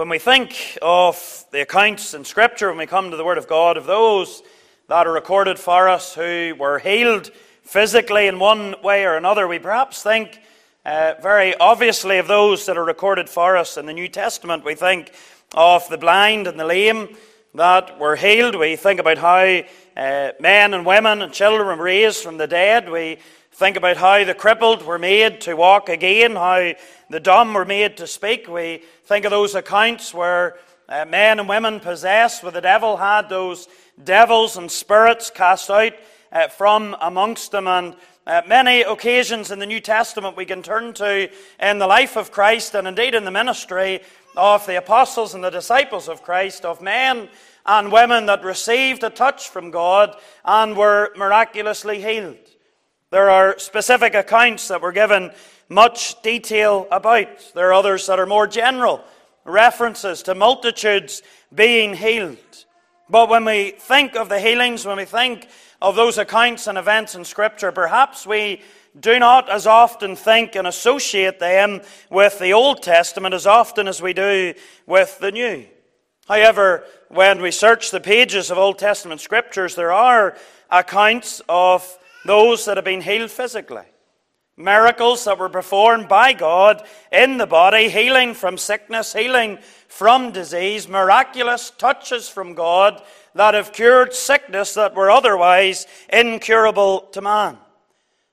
When we think of the accounts in Scripture, when we come to the Word of God, of those that are recorded for us who were healed physically in one way or another, we perhaps think uh, very obviously of those that are recorded for us in the New Testament. We think of the blind and the lame that were healed. We think about how uh, men and women and children were raised from the dead. We think about how the crippled were made to walk again, how the dumb were made to speak. We think of those accounts where uh, men and women possessed with the devil had those devils and spirits cast out uh, from amongst them. And uh, many occasions in the New Testament we can turn to in the life of Christ and indeed in the ministry of the apostles and the disciples of Christ, of men and women that received a touch from God and were miraculously healed. There are specific accounts that were given much detail about. There are others that are more general, references to multitudes being healed. But when we think of the healings, when we think of those accounts and events in Scripture, perhaps we do not as often think and associate them with the Old Testament as often as we do with the New. However, when we search the pages of Old Testament Scriptures, there are accounts of those that have been healed physically. Miracles that were performed by God in the body, healing from sickness, healing from disease, miraculous touches from God that have cured sickness that were otherwise incurable to man.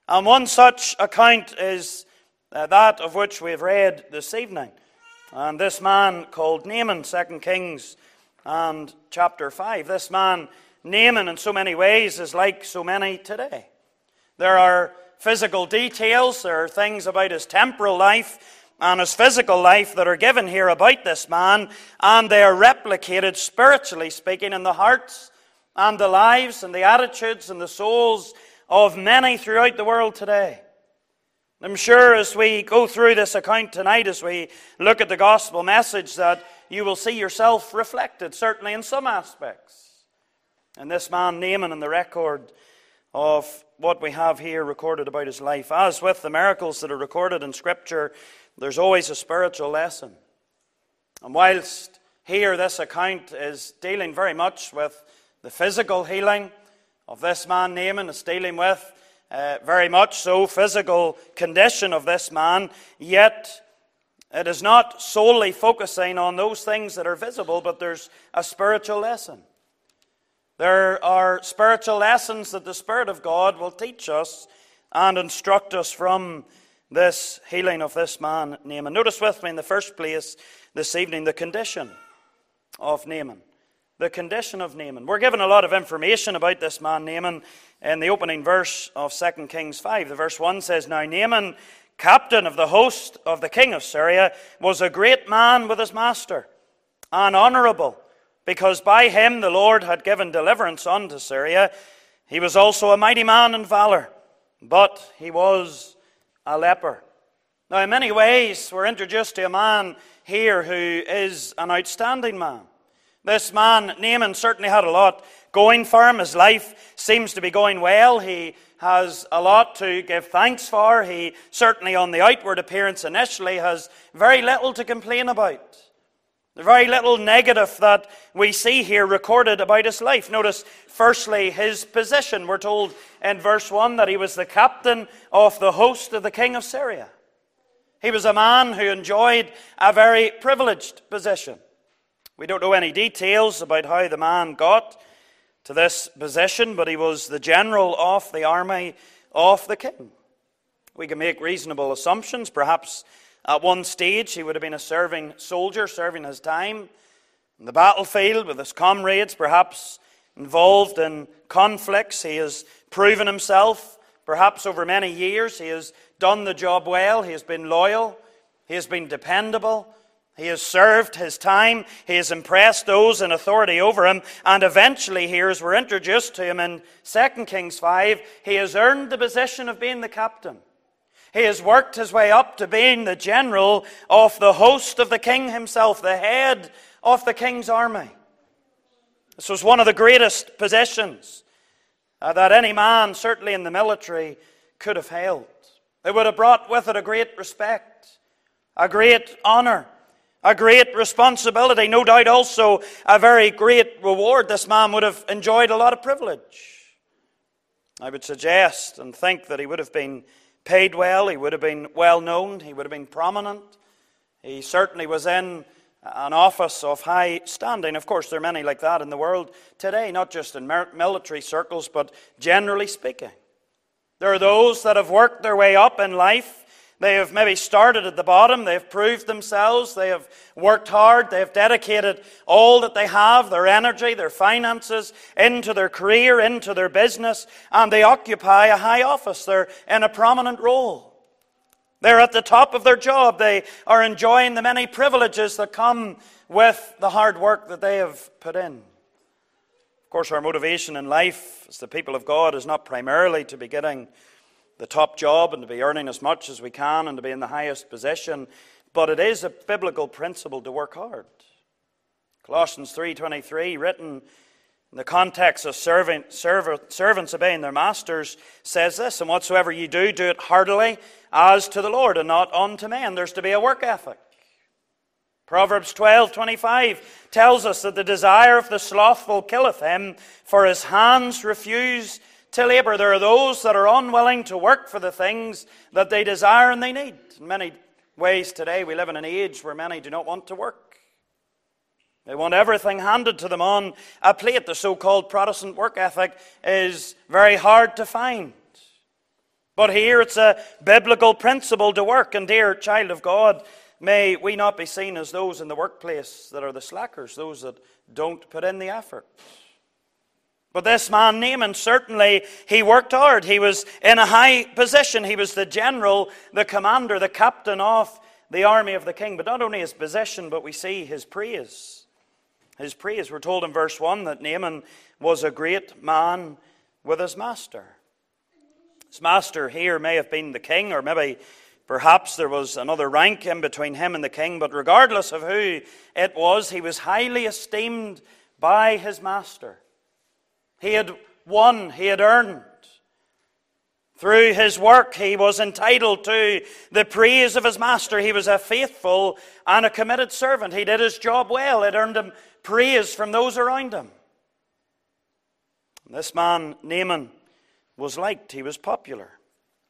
And one such account is uh, that of which we have read this evening. And this man called Naaman, 2 Kings and chapter 5. This man, Naaman, in so many ways, is like so many today. There are physical details, there are things about his temporal life and his physical life that are given here about this man, and they are replicated, spiritually speaking, in the hearts and the lives and the attitudes and the souls of many throughout the world today. I'm sure as we go through this account tonight, as we look at the gospel message, that you will see yourself reflected, certainly in some aspects. And this man, Naaman, in the record of what we have here recorded about his life. As with the miracles that are recorded in Scripture, there's always a spiritual lesson. And whilst here this account is dealing very much with the physical healing, of this man Naaman is dealing with, uh, very much so, physical condition of this man, yet it is not solely focusing on those things that are visible, but there's a spiritual lesson. There are spiritual lessons that the Spirit of God will teach us and instruct us from this healing of this man, Naaman. Notice with me in the first place this evening the condition of Naaman the condition of Naaman. We're given a lot of information about this man, Naaman, in the opening verse of 2 Kings 5. The verse 1 says, Now Naaman, captain of the host of the king of Syria, was a great man with his master, and honorable, because by him the Lord had given deliverance unto Syria. He was also a mighty man in valor, but he was a leper. Now, in many ways, we're introduced to a man here who is an outstanding man. This man, Naaman, certainly had a lot going for him. His life seems to be going well. He has a lot to give thanks for. He certainly, on the outward appearance initially, has very little to complain about. Very little negative that we see here recorded about his life. Notice, firstly, his position. We're told in verse 1 that he was the captain of the host of the king of Syria. He was a man who enjoyed a very privileged position. We don't know any details about how the man got to this position, but he was the general of the army of the king. We can make reasonable assumptions. Perhaps at one stage he would have been a serving soldier, serving his time in the battlefield with his comrades, perhaps involved in conflicts. He has proven himself, perhaps over many years. He has done the job well, he has been loyal, he has been dependable. He has served his time. He has impressed those in authority over him. And eventually, here, as we're introduced to him in 2 Kings 5, he has earned the position of being the captain. He has worked his way up to being the general of the host of the king himself, the head of the king's army. This was one of the greatest positions uh, that any man, certainly in the military, could have held. It would have brought with it a great respect, a great honor a great responsibility, no doubt also a very great reward. This man would have enjoyed a lot of privilege. I would suggest and think that he would have been paid well, he would have been well known, he would have been prominent. He certainly was in an office of high standing. Of course, there are many like that in the world today, not just in military circles, but generally speaking. There are those that have worked their way up in life they have maybe started at the bottom. They have proved themselves. They have worked hard. They have dedicated all that they have, their energy, their finances, into their career, into their business, and they occupy a high office. They're in a prominent role. They're at the top of their job. They are enjoying the many privileges that come with the hard work that they have put in. Of course, our motivation in life as the people of God is not primarily to be getting the top job and to be earning as much as we can and to be in the highest position, but it is a biblical principle to work hard. Colossians 3:23 written in the context of servant, servant, servants obeying their masters says this, and whatsoever you do, do it heartily as to the Lord and not unto men. There's to be a work ethic. Proverbs 12:25 tells us that the desire of the slothful killeth him, for his hands refuse to labor. There are those that are unwilling to work for the things that they desire and they need. In many ways today, we live in an age where many do not want to work. They want everything handed to them on a plate. The so called Protestant work ethic is very hard to find. But here it's a biblical principle to work. And, dear child of God, may we not be seen as those in the workplace that are the slackers, those that don't put in the effort. But this man, Naaman, certainly he worked hard. He was in a high position. He was the general, the commander, the captain of the army of the king. But not only his position, but we see his praise. His praise. We're told in verse 1 that Naaman was a great man with his master. His master here may have been the king, or maybe perhaps there was another rank in between him and the king. But regardless of who it was, he was highly esteemed by his master. He had won, he had earned. Through his work, he was entitled to the praise of his master. He was a faithful and a committed servant. He did his job well, it earned him praise from those around him. This man, Naaman, was liked, he was popular.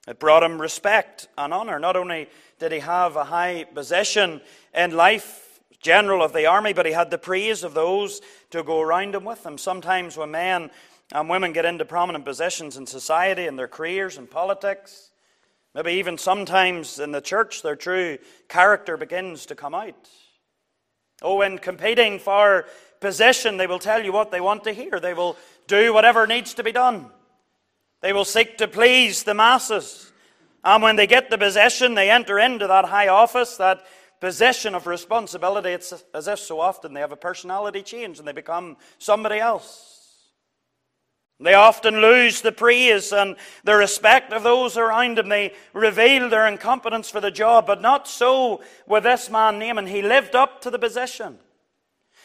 It brought him respect and honor. Not only did he have a high position in life, general of the army, but he had the praise of those to go around him with him. Sometimes when men and women get into prominent positions in society and their careers and politics, maybe even sometimes in the church, their true character begins to come out. Oh, in competing for position, they will tell you what they want to hear. They will do whatever needs to be done. They will seek to please the masses. And when they get the possession, they enter into that high office, that position of responsibility, it's as if so often they have a personality change and they become somebody else. They often lose the praise and the respect of those around them. They reveal their incompetence for the job, but not so with this man Naaman. He lived up to the position.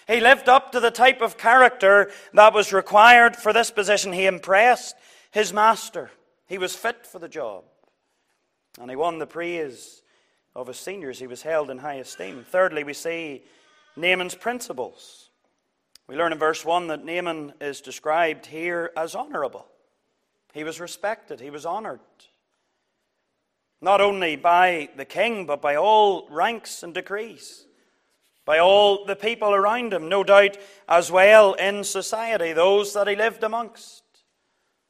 He lived up to the type of character that was required for this position. He impressed his master. He was fit for the job. And he won the praise of his seniors, he was held in high esteem. Thirdly, we see Naaman's principles. We learn in verse 1 that Naaman is described here as honorable. He was respected, he was honored. Not only by the king, but by all ranks and degrees. By all the people around him, no doubt as well in society, those that he lived amongst.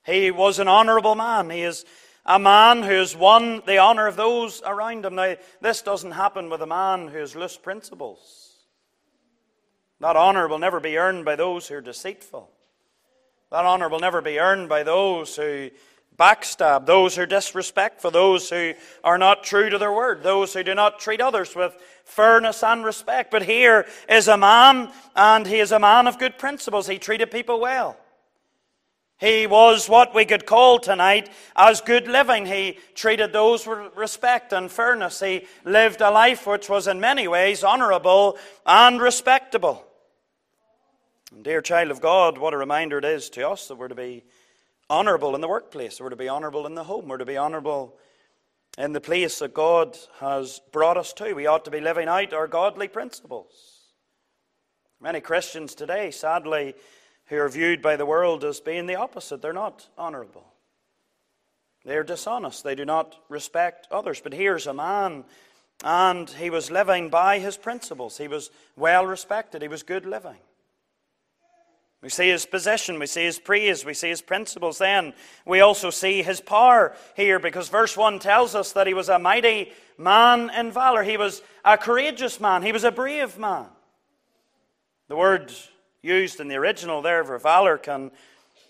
He was an honorable man. He is a man who has won the honor of those around him. Now, this doesn't happen with a man who has loose principles. That honor will never be earned by those who are deceitful. That honor will never be earned by those who backstab, those who are disrespectful, those who are not true to their word, those who do not treat others with fairness and respect. But here is a man, and he is a man of good principles. He treated people well. He was what we could call tonight as good living. He treated those with respect and fairness. He lived a life which was in many ways honorable and respectable. And dear child of God, what a reminder it is to us that we're to be honorable in the workplace, we're to be honorable in the home, we're to be honorable in the place that God has brought us to. We ought to be living out our godly principles. Many Christians today, sadly, who are viewed by the world as being the opposite, they're not honorable. They're dishonest. They do not respect others. But here's a man, and he was living by his principles. He was well respected. He was good living. We see his position, we see his praise, we see his principles. Then we also see his power here because verse 1 tells us that he was a mighty man in valor. He was a courageous man, he was a brave man. The word used in the original there valor can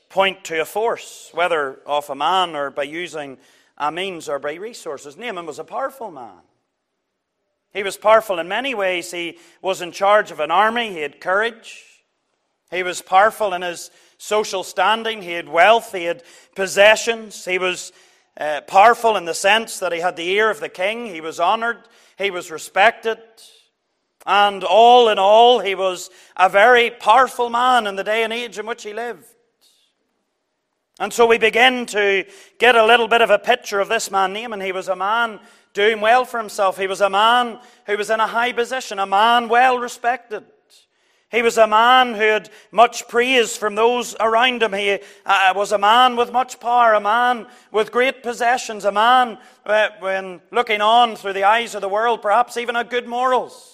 point to a force, whether of a man or by using a means or by resources. Naaman was a powerful man. He was powerful in many ways. He was in charge of an army, he had courage. He was powerful in his social standing. He had wealth. He had possessions. He was uh, powerful in the sense that he had the ear of the king. He was honored. He was respected. And all in all, he was a very powerful man in the day and age in which he lived. And so we begin to get a little bit of a picture of this man Naaman. He was a man doing well for himself. He was a man who was in a high position, a man well respected. He was a man who had much praise from those around him. He uh, was a man with much power, a man with great possessions, a man, uh, when looking on through the eyes of the world, perhaps even a good morals.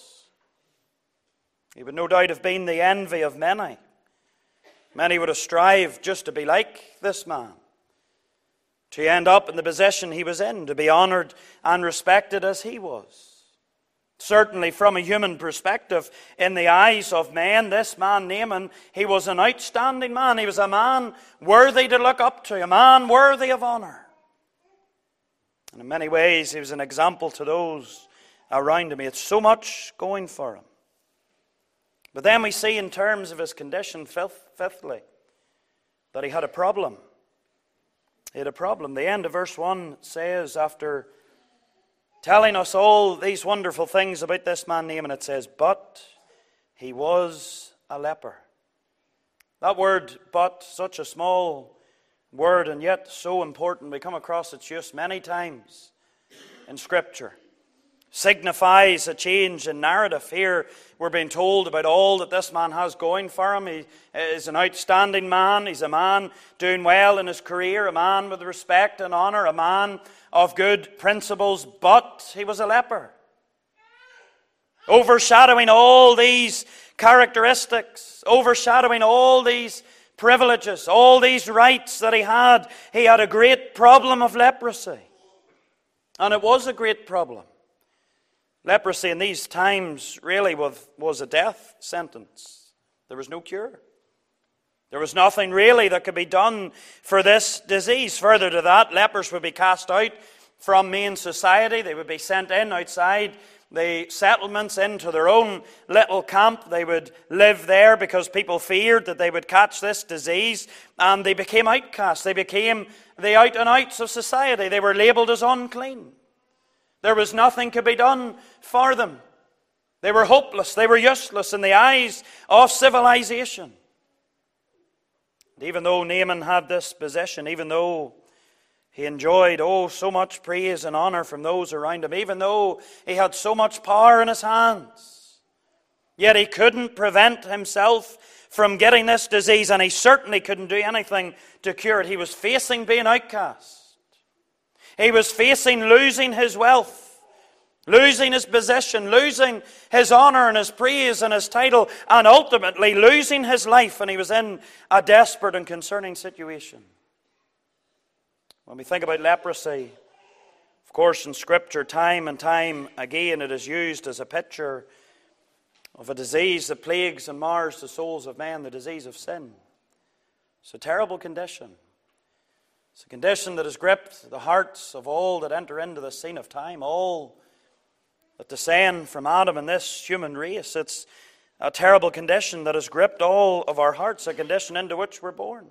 He would no doubt have been the envy of many. Many would have strived just to be like this man, to end up in the position he was in, to be honored and respected as he was. Certainly, from a human perspective, in the eyes of men, this man, Naaman, he was an outstanding man. He was a man worthy to look up to, a man worthy of honor. And in many ways, he was an example to those around him. He had so much going for him. But then we see, in terms of his condition, fifthly, that he had a problem. He had a problem. The end of verse 1 says, after telling us all these wonderful things about this man Naaman. It says, But he was a leper. That word, but, such a small word and yet so important. We come across its use many times in Scripture. Signifies a change in narrative. Here we're being told about all that this man has going for him. He is an outstanding man. He's a man doing well in his career, a man with respect and honor, a man of good principles, but he was a leper. Overshadowing all these characteristics, overshadowing all these privileges, all these rights that he had, he had a great problem of leprosy. And it was a great problem. Leprosy in these times really was a death sentence. There was no cure. There was nothing really that could be done for this disease. Further to that, lepers would be cast out from main society. They would be sent in outside the settlements into their own little camp. They would live there because people feared that they would catch this disease, and they became outcasts. They became the out and outs of society. They were labeled as unclean. There was nothing could be done for them. They were hopeless. They were useless in the eyes of civilization. And even though Naaman had this position, even though he enjoyed, oh, so much praise and honor from those around him, even though he had so much power in his hands, yet he couldn't prevent himself from getting this disease, and he certainly couldn't do anything to cure it. He was facing being outcast, he was facing losing his wealth losing his position, losing his honor and his praise and his title, and ultimately losing his life. And he was in a desperate and concerning situation. When we think about leprosy, of course, in Scripture, time and time again, it is used as a picture of a disease that plagues and mars the souls of men, the disease of sin. It's a terrible condition. It's a condition that has gripped the hearts of all that enter into the scene of time, all that descend from Adam and this human race. It's a terrible condition that has gripped all of our hearts, a condition into which we're born.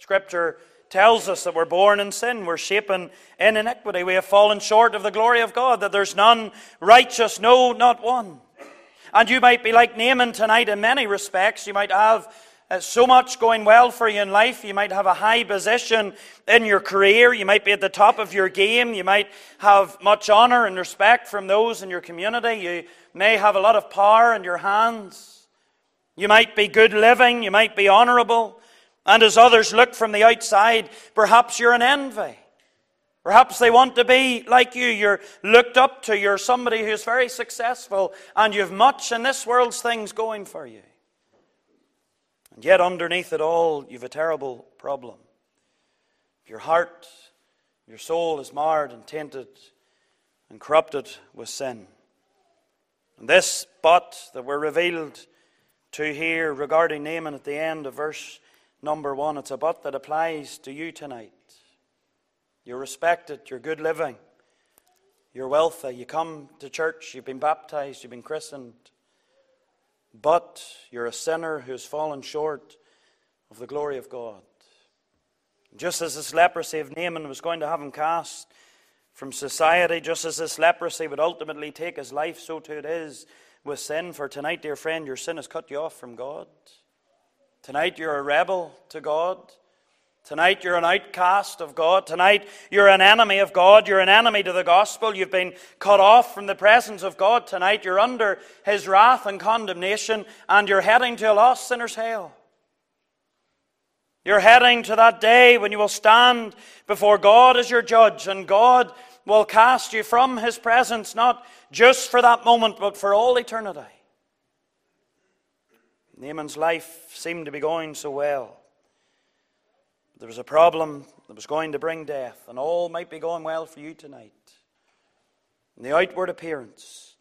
Scripture tells us that we're born in sin, we're shapen in iniquity, we have fallen short of the glory of God, that there's none righteous, no, not one. And you might be like Naaman tonight in many respects. You might have uh, so much going well for you in life. You might have a high position in your career. You might be at the top of your game. You might have much honor and respect from those in your community. You may have a lot of power in your hands. You might be good living. You might be honorable. And as others look from the outside, perhaps you're an envy. Perhaps they want to be like you. You're looked up to. You're somebody who's very successful and you've much in this world's things going for you. And yet, underneath it all, you've a terrible problem. Your heart, your soul is marred and tainted and corrupted with sin. And this but that we're revealed to here regarding Naaman at the end of verse number one, it's a but that applies to you tonight. You're respected, you're good living, you're wealthy, you come to church, you've been baptized, you've been christened. But you're a sinner who's fallen short of the glory of God. Just as this leprosy of Naaman was going to have him cast from society, just as this leprosy would ultimately take his life, so too it is with sin. For tonight, dear friend, your sin has cut you off from God. Tonight, you're a rebel to God. Tonight you're an outcast of God. Tonight you're an enemy of God. You're an enemy to the gospel. You've been cut off from the presence of God. Tonight you're under his wrath and condemnation, and you're heading to a lost sinner's hell. You're heading to that day when you will stand before God as your judge, and God will cast you from his presence, not just for that moment, but for all eternity. Naaman's life seemed to be going so well. There was a problem that was going to bring death, and all might be going well for you tonight. In the outward appearance,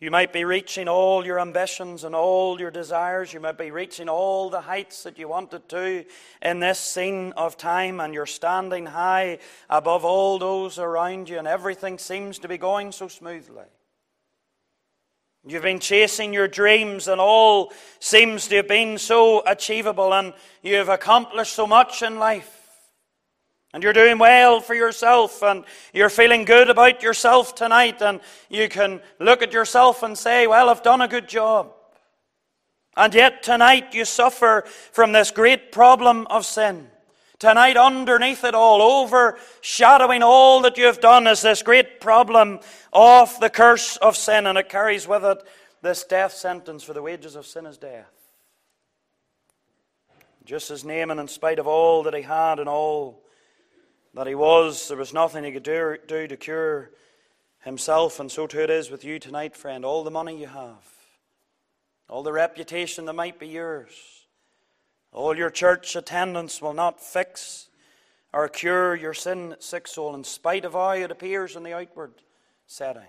you might be reaching all your ambitions and all your desires. You might be reaching all the heights that you wanted to in this scene of time, and you're standing high above all those around you, and everything seems to be going so smoothly. You've been chasing your dreams, and all seems to have been so achievable, and you've accomplished so much in life. And you're doing well for yourself, and you're feeling good about yourself tonight, and you can look at yourself and say, Well, I've done a good job. And yet tonight you suffer from this great problem of sin. Tonight, underneath it all, overshadowing all that you have done, is this great problem of the curse of sin, and it carries with it this death sentence for the wages of sin is death. Just as Naaman, in spite of all that he had and all that he was, there was nothing he could do, do to cure himself, and so too it is with you tonight, friend. All the money you have, all the reputation that might be yours all your church attendance will not fix or cure your sin sick soul, in spite of how it appears in the outward setting.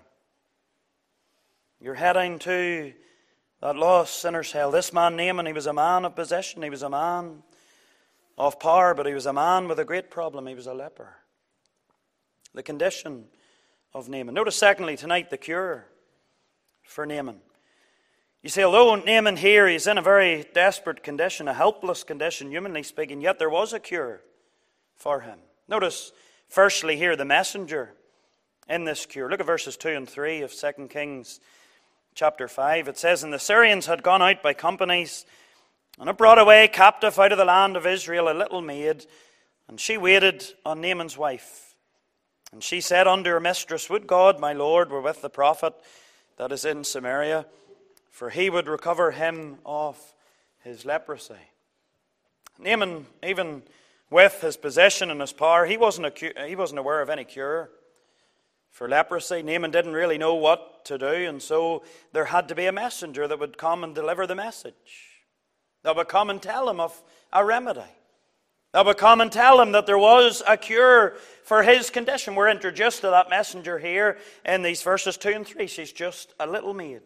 You're heading to that lost sinner's hell. This man Naaman, he was a man of possession, he was a man of power, but he was a man with a great problem. He was a leper. The condition of Naaman. Notice, secondly, tonight, the cure for Naaman. You see, although Naaman here is in a very desperate condition, a helpless condition, humanly speaking, yet there was a cure for him. Notice, firstly, here the messenger in this cure. Look at verses 2 and 3 of 2 Kings chapter 5. It says, And the Syrians had gone out by companies, and had brought away captive out of the land of Israel a little maid, and she waited on Naaman's wife. And she said unto her mistress, Would God, my Lord, were with the prophet that is in Samaria for he would recover him of his leprosy. Naaman, even with his possession and his power, he wasn't, a, he wasn't aware of any cure for leprosy. Naaman didn't really know what to do, and so there had to be a messenger that would come and deliver the message, that would come and tell him of a remedy. That would come and tell him that there was a cure for his condition. We're introduced to that messenger here in these verses 2 and 3. She's just a little maid.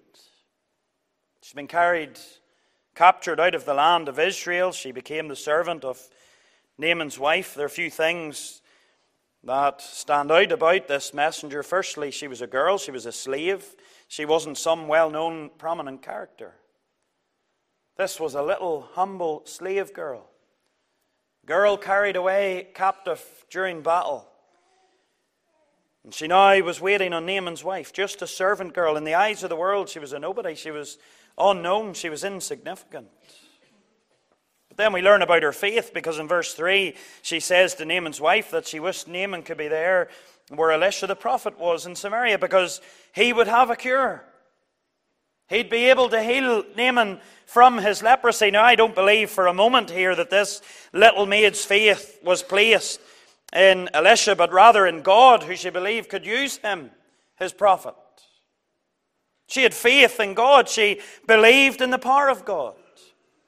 She's been carried, captured out of the land of Israel. She became the servant of Naaman's wife. There are a few things that stand out about this messenger. Firstly, she was a girl, she was a slave. She wasn't some well known, prominent character. This was a little, humble slave girl. Girl carried away captive during battle. And she now was waiting on Naaman's wife, just a servant girl. In the eyes of the world, she was a nobody. She was unknown, she was insignificant. But then we learn about her faith because in verse 3 she says to Naaman's wife that she wished Naaman could be there where Elisha the prophet was in Samaria because he would have a cure. He'd be able to heal Naaman from his leprosy. Now, I don't believe for a moment here that this little maid's faith was placed in Elisha, but rather in God, who she believed could use him, his prophet. She had faith in God. She believed in the power of God.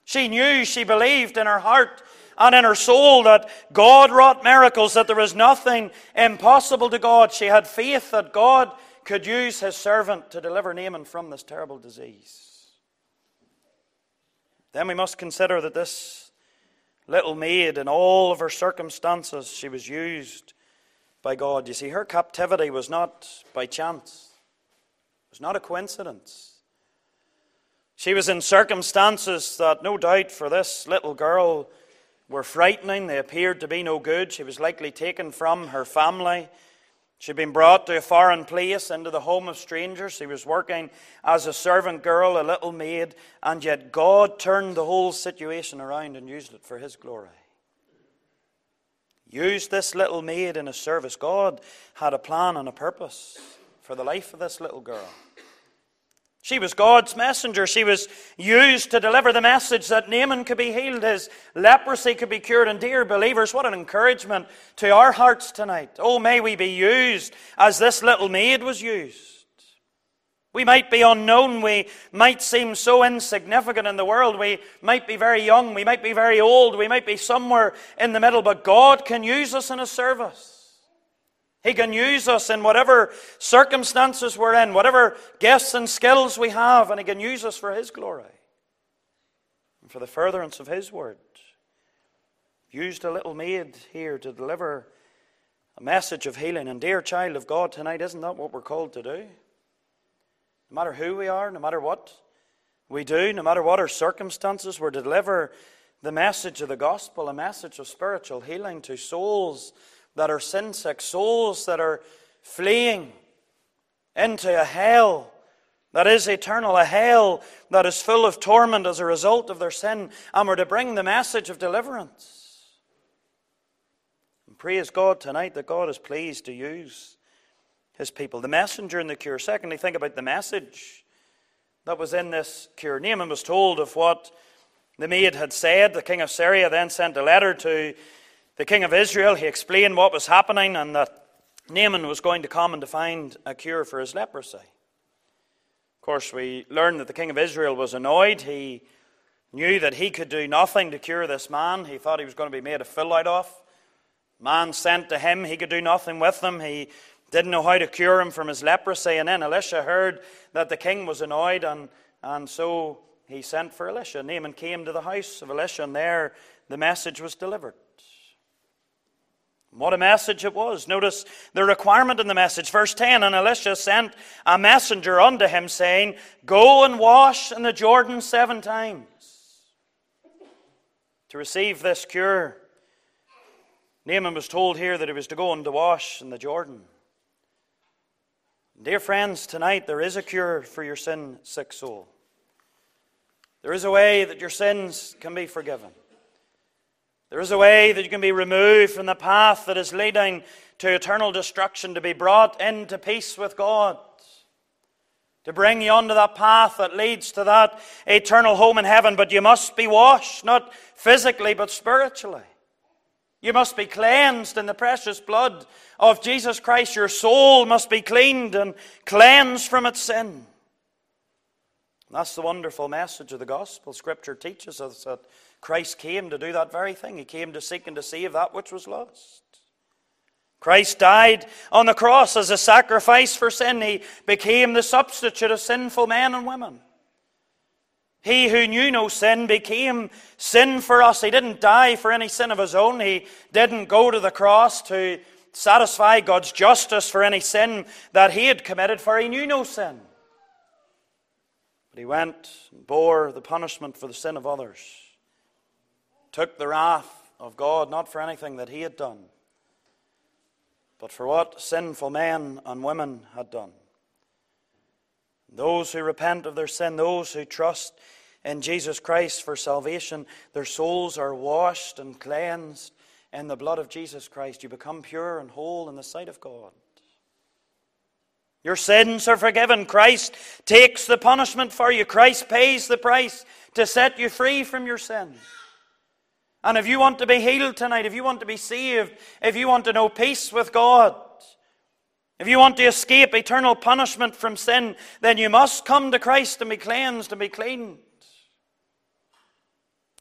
She knew, she believed in her heart and in her soul that God wrought miracles, that there was nothing impossible to God. She had faith that God could use his servant to deliver Naaman from this terrible disease. Then we must consider that this little maid, in all of her circumstances, she was used by God. You see, her captivity was not by chance, it was not a coincidence. She was in circumstances that, no doubt, for this little girl were frightening. They appeared to be no good. She was likely taken from her family. She'd been brought to a foreign place into the home of strangers. She was working as a servant girl, a little maid, and yet God turned the whole situation around and used it for His glory. Used this little maid in His service. God had a plan and a purpose for the life of this little girl. She was God's messenger. She was used to deliver the message that Naaman could be healed, his leprosy could be cured. And dear believers, what an encouragement to our hearts tonight. Oh, may we be used as this little maid was used. We might be unknown. We might seem so insignificant in the world. We might be very young. We might be very old. We might be somewhere in the middle. But God can use us in His service. He can use us in whatever circumstances we're in, whatever gifts and skills we have, and He can use us for His glory and for the furtherance of His word. Used a little maid here to deliver a message of healing. And, dear child of God, tonight, isn't that what we're called to do? No matter who we are, no matter what we do, no matter what our circumstances, we're to deliver the message of the gospel, a message of spiritual healing to souls that are sin sick, souls that are fleeing into a hell that is eternal, a hell that is full of torment as a result of their sin, and we're to bring the message of deliverance. And praise God tonight that God is pleased to use his people. The messenger and the cure. Secondly, think about the message that was in this cure. Naaman was told of what the maid had said. The king of Syria then sent a letter to the king of Israel, he explained what was happening and that Naaman was going to come and to find a cure for his leprosy. Of course, we learn that the king of Israel was annoyed. He knew that he could do nothing to cure this man. He thought he was going to be made a fool out of. Man sent to him, he could do nothing with him. He didn't know how to cure him from his leprosy. And then Elisha heard that the king was annoyed, and, and so he sent for Elisha. Naaman came to the house of Elisha, and there the message was delivered. What a message it was. Notice the requirement in the message. Verse 10 And Elisha sent a messenger unto him, saying, Go and wash in the Jordan seven times. To receive this cure, Naaman was told here that he was to go and to wash in the Jordan. Dear friends, tonight there is a cure for your sin sick soul. There is a way that your sins can be forgiven. There is a way that you can be removed from the path that is leading to eternal destruction, to be brought into peace with God, to bring you onto that path that leads to that eternal home in heaven. But you must be washed, not physically, but spiritually. You must be cleansed in the precious blood of Jesus Christ. Your soul must be cleaned and cleansed from its sin. That's the wonderful message of the gospel. Scripture teaches us that Christ came to do that very thing. He came to seek and to save that which was lost. Christ died on the cross as a sacrifice for sin. He became the substitute of sinful men and women. He who knew no sin became sin for us. He didn't die for any sin of his own. He didn't go to the cross to satisfy God's justice for any sin that he had committed, for he knew no sin. But he went and bore the punishment for the sin of others took the wrath of God not for anything that he had done, but for what sinful men and women had done. Those who repent of their sin, those who trust in Jesus Christ for salvation, their souls are washed and cleansed in the blood of Jesus Christ. You become pure and whole in the sight of God. Your sins are forgiven. Christ takes the punishment for you. Christ pays the price to set you free from your sin. And if you want to be healed tonight, if you want to be saved, if you want to know peace with God, if you want to escape eternal punishment from sin, then you must come to Christ and be cleansed and be cleaned.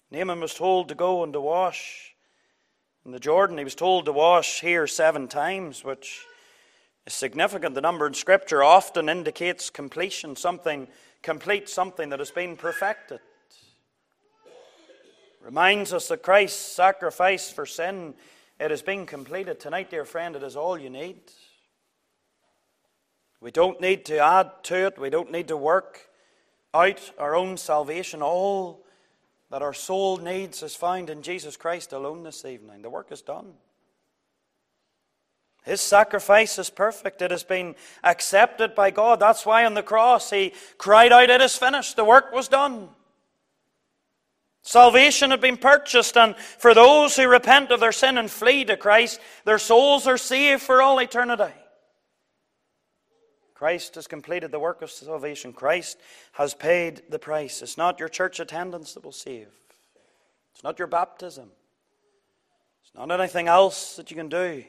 Naaman was told to go and to wash in the Jordan. He was told to wash here seven times, which is significant. The number in Scripture often indicates completion, something complete, something that has been perfected. Reminds us that Christ's sacrifice for sin, it has been completed. Tonight, dear friend, it is all you need. We don't need to add to it. We don't need to work out our own salvation. All that our soul needs is found in Jesus Christ alone this evening. The work is done. His sacrifice is perfect. It has been accepted by God. That's why on the cross he cried out, It is finished. The work was done. Salvation had been purchased, and for those who repent of their sin and flee to Christ, their souls are saved for all eternity. Christ has completed the work of salvation. Christ has paid the price. It's not your church attendance that will save, it's not your baptism, it's not anything else that you can do.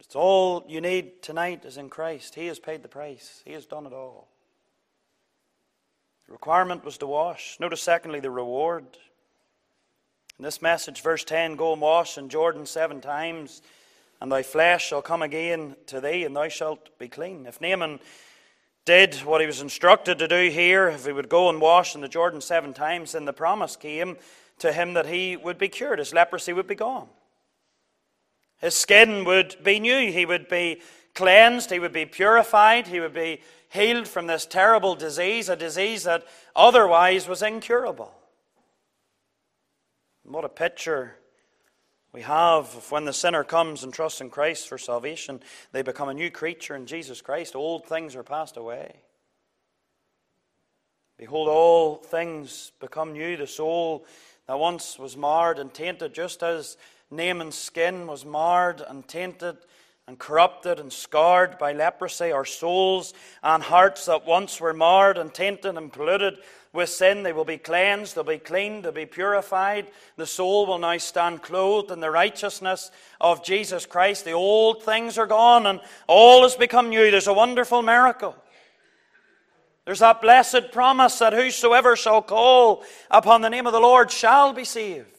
It's all you need tonight is in Christ. He has paid the price, He has done it all. The requirement was to wash. Notice, secondly, the reward. In this message, verse 10 Go and wash in Jordan seven times and thy flesh shall come again to thee, and thou shalt be clean. If Naaman did what he was instructed to do here, if he would go and wash in the Jordan seven times, then the promise came to him that he would be cured. His leprosy would be gone. His skin would be new. He would be cleansed. He would be purified. He would be healed from this terrible disease, a disease that otherwise was incurable. what a picture we have, when the sinner comes and trusts in Christ for salvation, they become a new creature in Jesus Christ. Old things are passed away. Behold, all things become new. The soul that once was marred and tainted, just as Naaman's skin was marred and tainted and corrupted and scarred by leprosy, our souls and hearts that once were marred and tainted and polluted with sin. They will be cleansed, they'll be cleaned, they'll be purified. The soul will now stand clothed in the righteousness of Jesus Christ. The old things are gone and all has become new. There's a wonderful miracle. There's that blessed promise that whosoever shall call upon the name of the Lord shall be saved.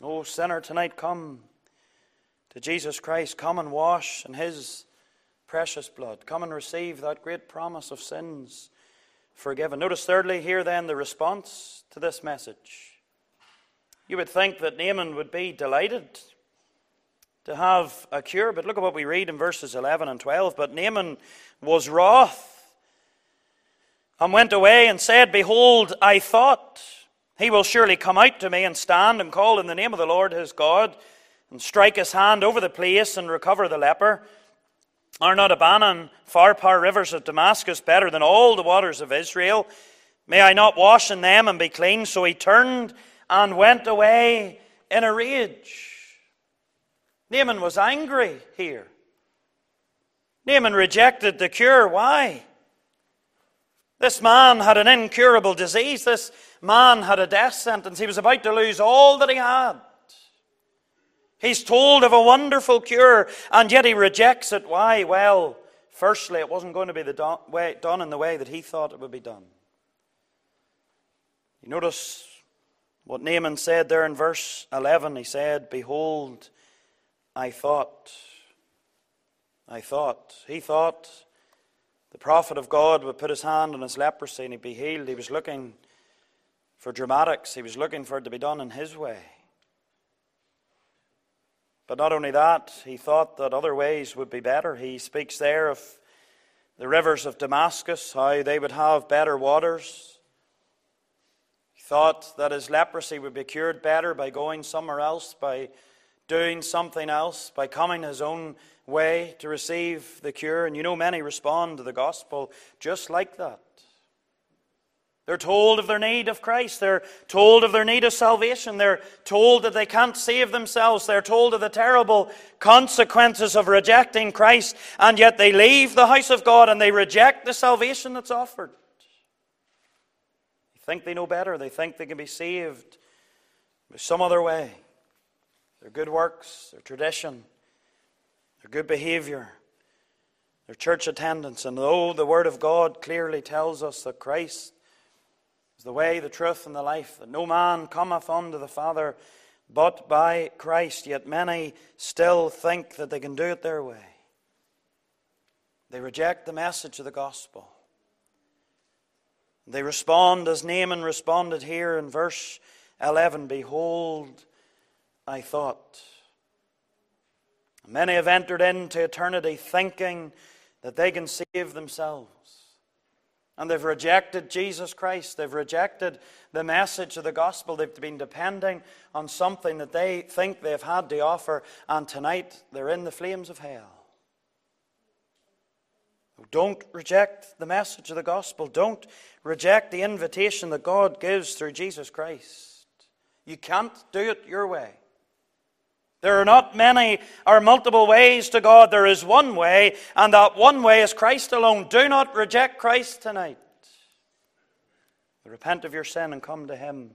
Oh, sinner, tonight come to Jesus Christ. Come and wash in his precious blood. Come and receive that great promise of sins forgiven. Notice, thirdly, here then the response to this message. You would think that Naaman would be delighted to have a cure, but look at what we read in verses 11 and 12. But Naaman was wroth and went away and said, Behold, I thought he will surely come out to me and stand and call in the name of the Lord his God and strike his hand over the place and recover the leper. Are not Abana and Pharpar rivers of Damascus better than all the waters of Israel? May I not wash in them and be clean? So he turned and went away in a rage. Naaman was angry here. Naaman rejected the cure. Why? This man had an incurable disease. This man had a death sentence. He was about to lose all that he had. He's told of a wonderful cure, and yet he rejects it. Why? Well, firstly, it wasn't going to be the way, done in the way that he thought it would be done. You notice what Naaman said there in verse 11. He said, Behold, I thought. I thought. He thought the prophet of God would put his hand on his leprosy and he'd be healed. He was looking for dramatics, he was looking for it to be done in his way. But not only that, he thought that other ways would be better. He speaks there of the rivers of Damascus, how they would have better waters. He thought that his leprosy would be cured better by going somewhere else, by doing something else, by coming his own way to receive the cure. And you know, many respond to the gospel just like that. They're told of their need of Christ. They're told of their need of salvation. They're told that they can't save themselves. They're told of the terrible consequences of rejecting Christ. And yet they leave the house of God and they reject the salvation that's offered. They think they know better. They think they can be saved some other way. Their good works, their tradition, their good behavior, their church attendance. And though the Word of God clearly tells us that Christ is the way, the truth, and the life, that no man cometh unto the Father but by Christ, yet many still think that they can do it their way. They reject the message of the gospel. They respond as Naaman responded here in verse 11 Behold, I thought. Many have entered into eternity thinking that they can save themselves. And they've rejected Jesus Christ. They've rejected the message of the gospel. They've been depending on something that they think they've had to offer. And tonight they're in the flames of hell. Don't reject the message of the gospel. Don't reject the invitation that God gives through Jesus Christ. You can't do it your way. There are not many or multiple ways to God. There is one way, and that one way is Christ alone. Do not reject Christ tonight. Repent of your sin and come to Him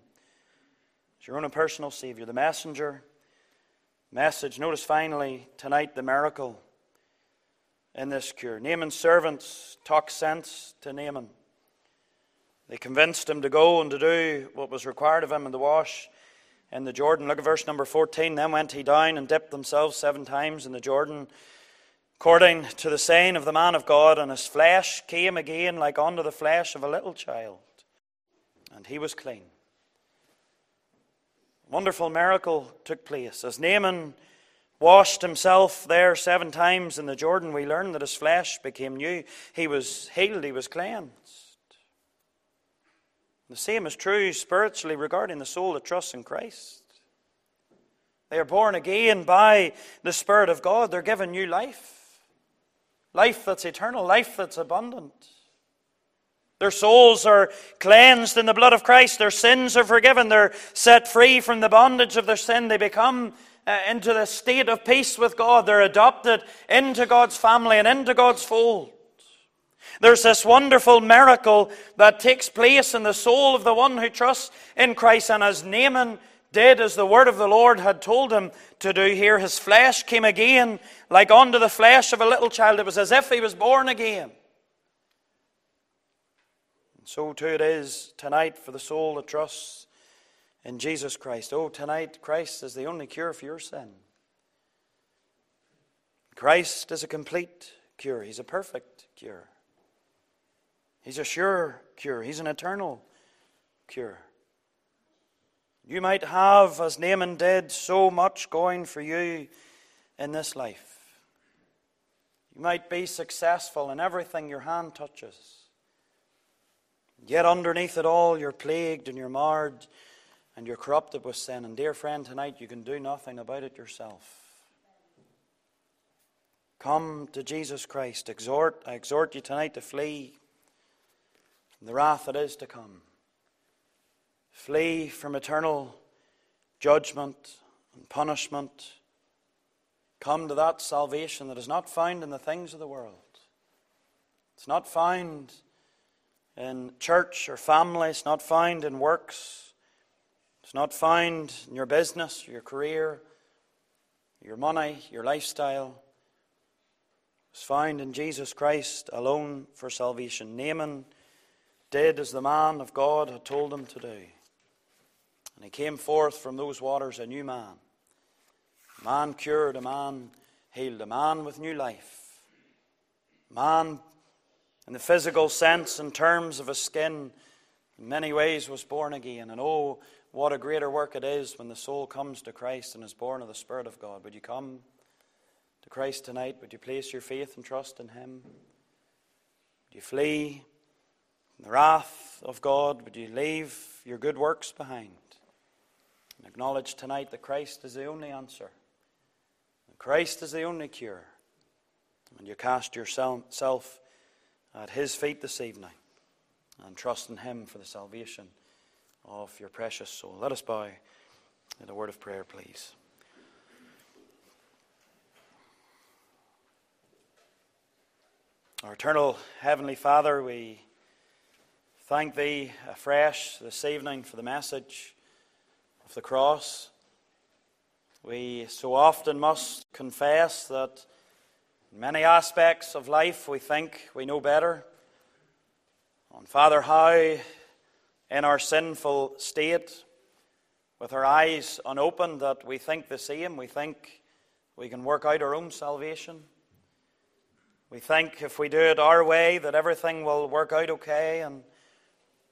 as your own personal Savior. The messenger message. Notice finally tonight the miracle in this cure. Naaman's servants talk sense to Naaman. They convinced him to go and to do what was required of him in the wash in the Jordan. Look at verse number 14. Then went he down and dipped themselves seven times in the Jordan, according to the saying of the man of God, and his flesh came again like unto the flesh of a little child, and he was clean. Wonderful miracle took place. As Naaman washed himself there seven times in the Jordan, we learn that his flesh became new. He was healed, he was cleansed. The same is true spiritually regarding the soul that trusts in Christ. They are born again by the Spirit of God. They're given new life life that's eternal, life that's abundant. Their souls are cleansed in the blood of Christ. Their sins are forgiven. They're set free from the bondage of their sin. They become uh, into the state of peace with God. They're adopted into God's family and into God's fold. There's this wonderful miracle that takes place in the soul of the one who trusts in Christ. And as Naaman did as the word of the Lord had told him to do here, his flesh came again like unto the flesh of a little child. It was as if he was born again. And so too it is tonight for the soul that trusts in Jesus Christ. Oh, tonight Christ is the only cure for your sin. Christ is a complete cure, He's a perfect cure. He's a sure cure, He's an eternal cure. You might have, as Naaman did, so much going for you in this life. You might be successful in everything your hand touches. Yet underneath it all, you're plagued and you're marred and you're corrupted with sin. And, dear friend, tonight you can do nothing about it yourself. Come to Jesus Christ. Exhort, I exhort you tonight to flee the wrath that is to come. Flee from eternal judgment and punishment. Come to that salvation that is not found in the things of the world. It's not found in church or family, it's not found in works, it's not found in your business, your career, your money, your lifestyle. It's found in Jesus Christ alone for salvation. Naaman did as the man of God had told him to do. And he came forth from those waters a new man. A man cured, a man healed, a man with new life. A man, in the physical sense, in terms of his skin, in many ways was born again. And oh, what a greater work it is when the soul comes to Christ and is born of the Spirit of God. Would you come to Christ tonight? Would you place your faith and trust in Him? Would you flee the wrath of God, would you leave your good works behind? And acknowledge tonight that Christ is the only answer. and Christ is the only cure. And you cast yourself at His feet this evening and trust in Him for the salvation of your precious soul. Let us bow in a word of prayer, please. Our eternal Heavenly Father, we thank Thee afresh this evening for the message of the cross. We so often must confess that in many aspects of life we think we know better. And Father, how in our sinful state, with our eyes unopened, that we think the same, we think we can work out our own salvation. We think if we do it our way that everything will work out okay and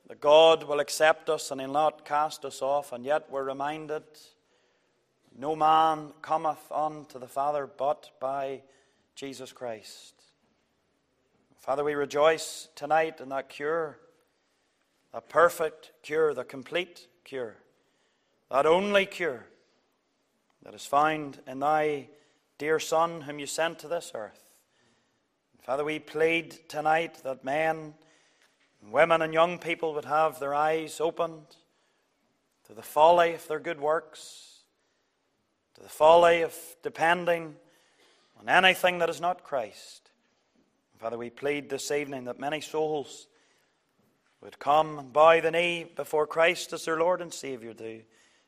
that God will accept us and He'll not cast us off, and yet we're reminded no man cometh unto the Father but by Jesus Christ. Father, we rejoice tonight in that cure, a perfect cure, the complete cure, that only cure that is found in thy dear Son, whom you sent to this earth. Father, we plead tonight that men, and women, and young people would have their eyes opened to the folly of their good works to the folly of depending on anything that is not Christ. Father, we plead this evening that many souls would come and bow the knee before Christ as their Lord and Savior, to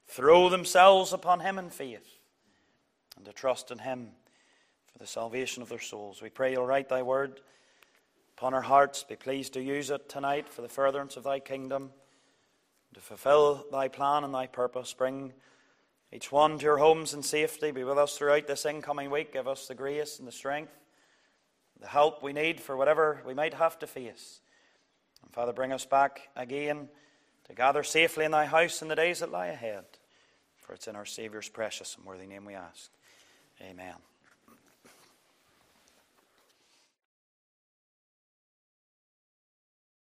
throw themselves upon Him in faith and to trust in Him for the salvation of their souls. We pray you'll write Thy word upon our hearts. Be pleased to use it tonight for the furtherance of Thy kingdom, to fulfill Thy plan and Thy purpose. Bring each one to your homes in safety. Be with us throughout this incoming week. Give us the grace and the strength, the help we need for whatever we might have to face. And Father, bring us back again to gather safely in thy house in the days that lie ahead. For it's in our Saviour's precious and worthy name we ask. Amen.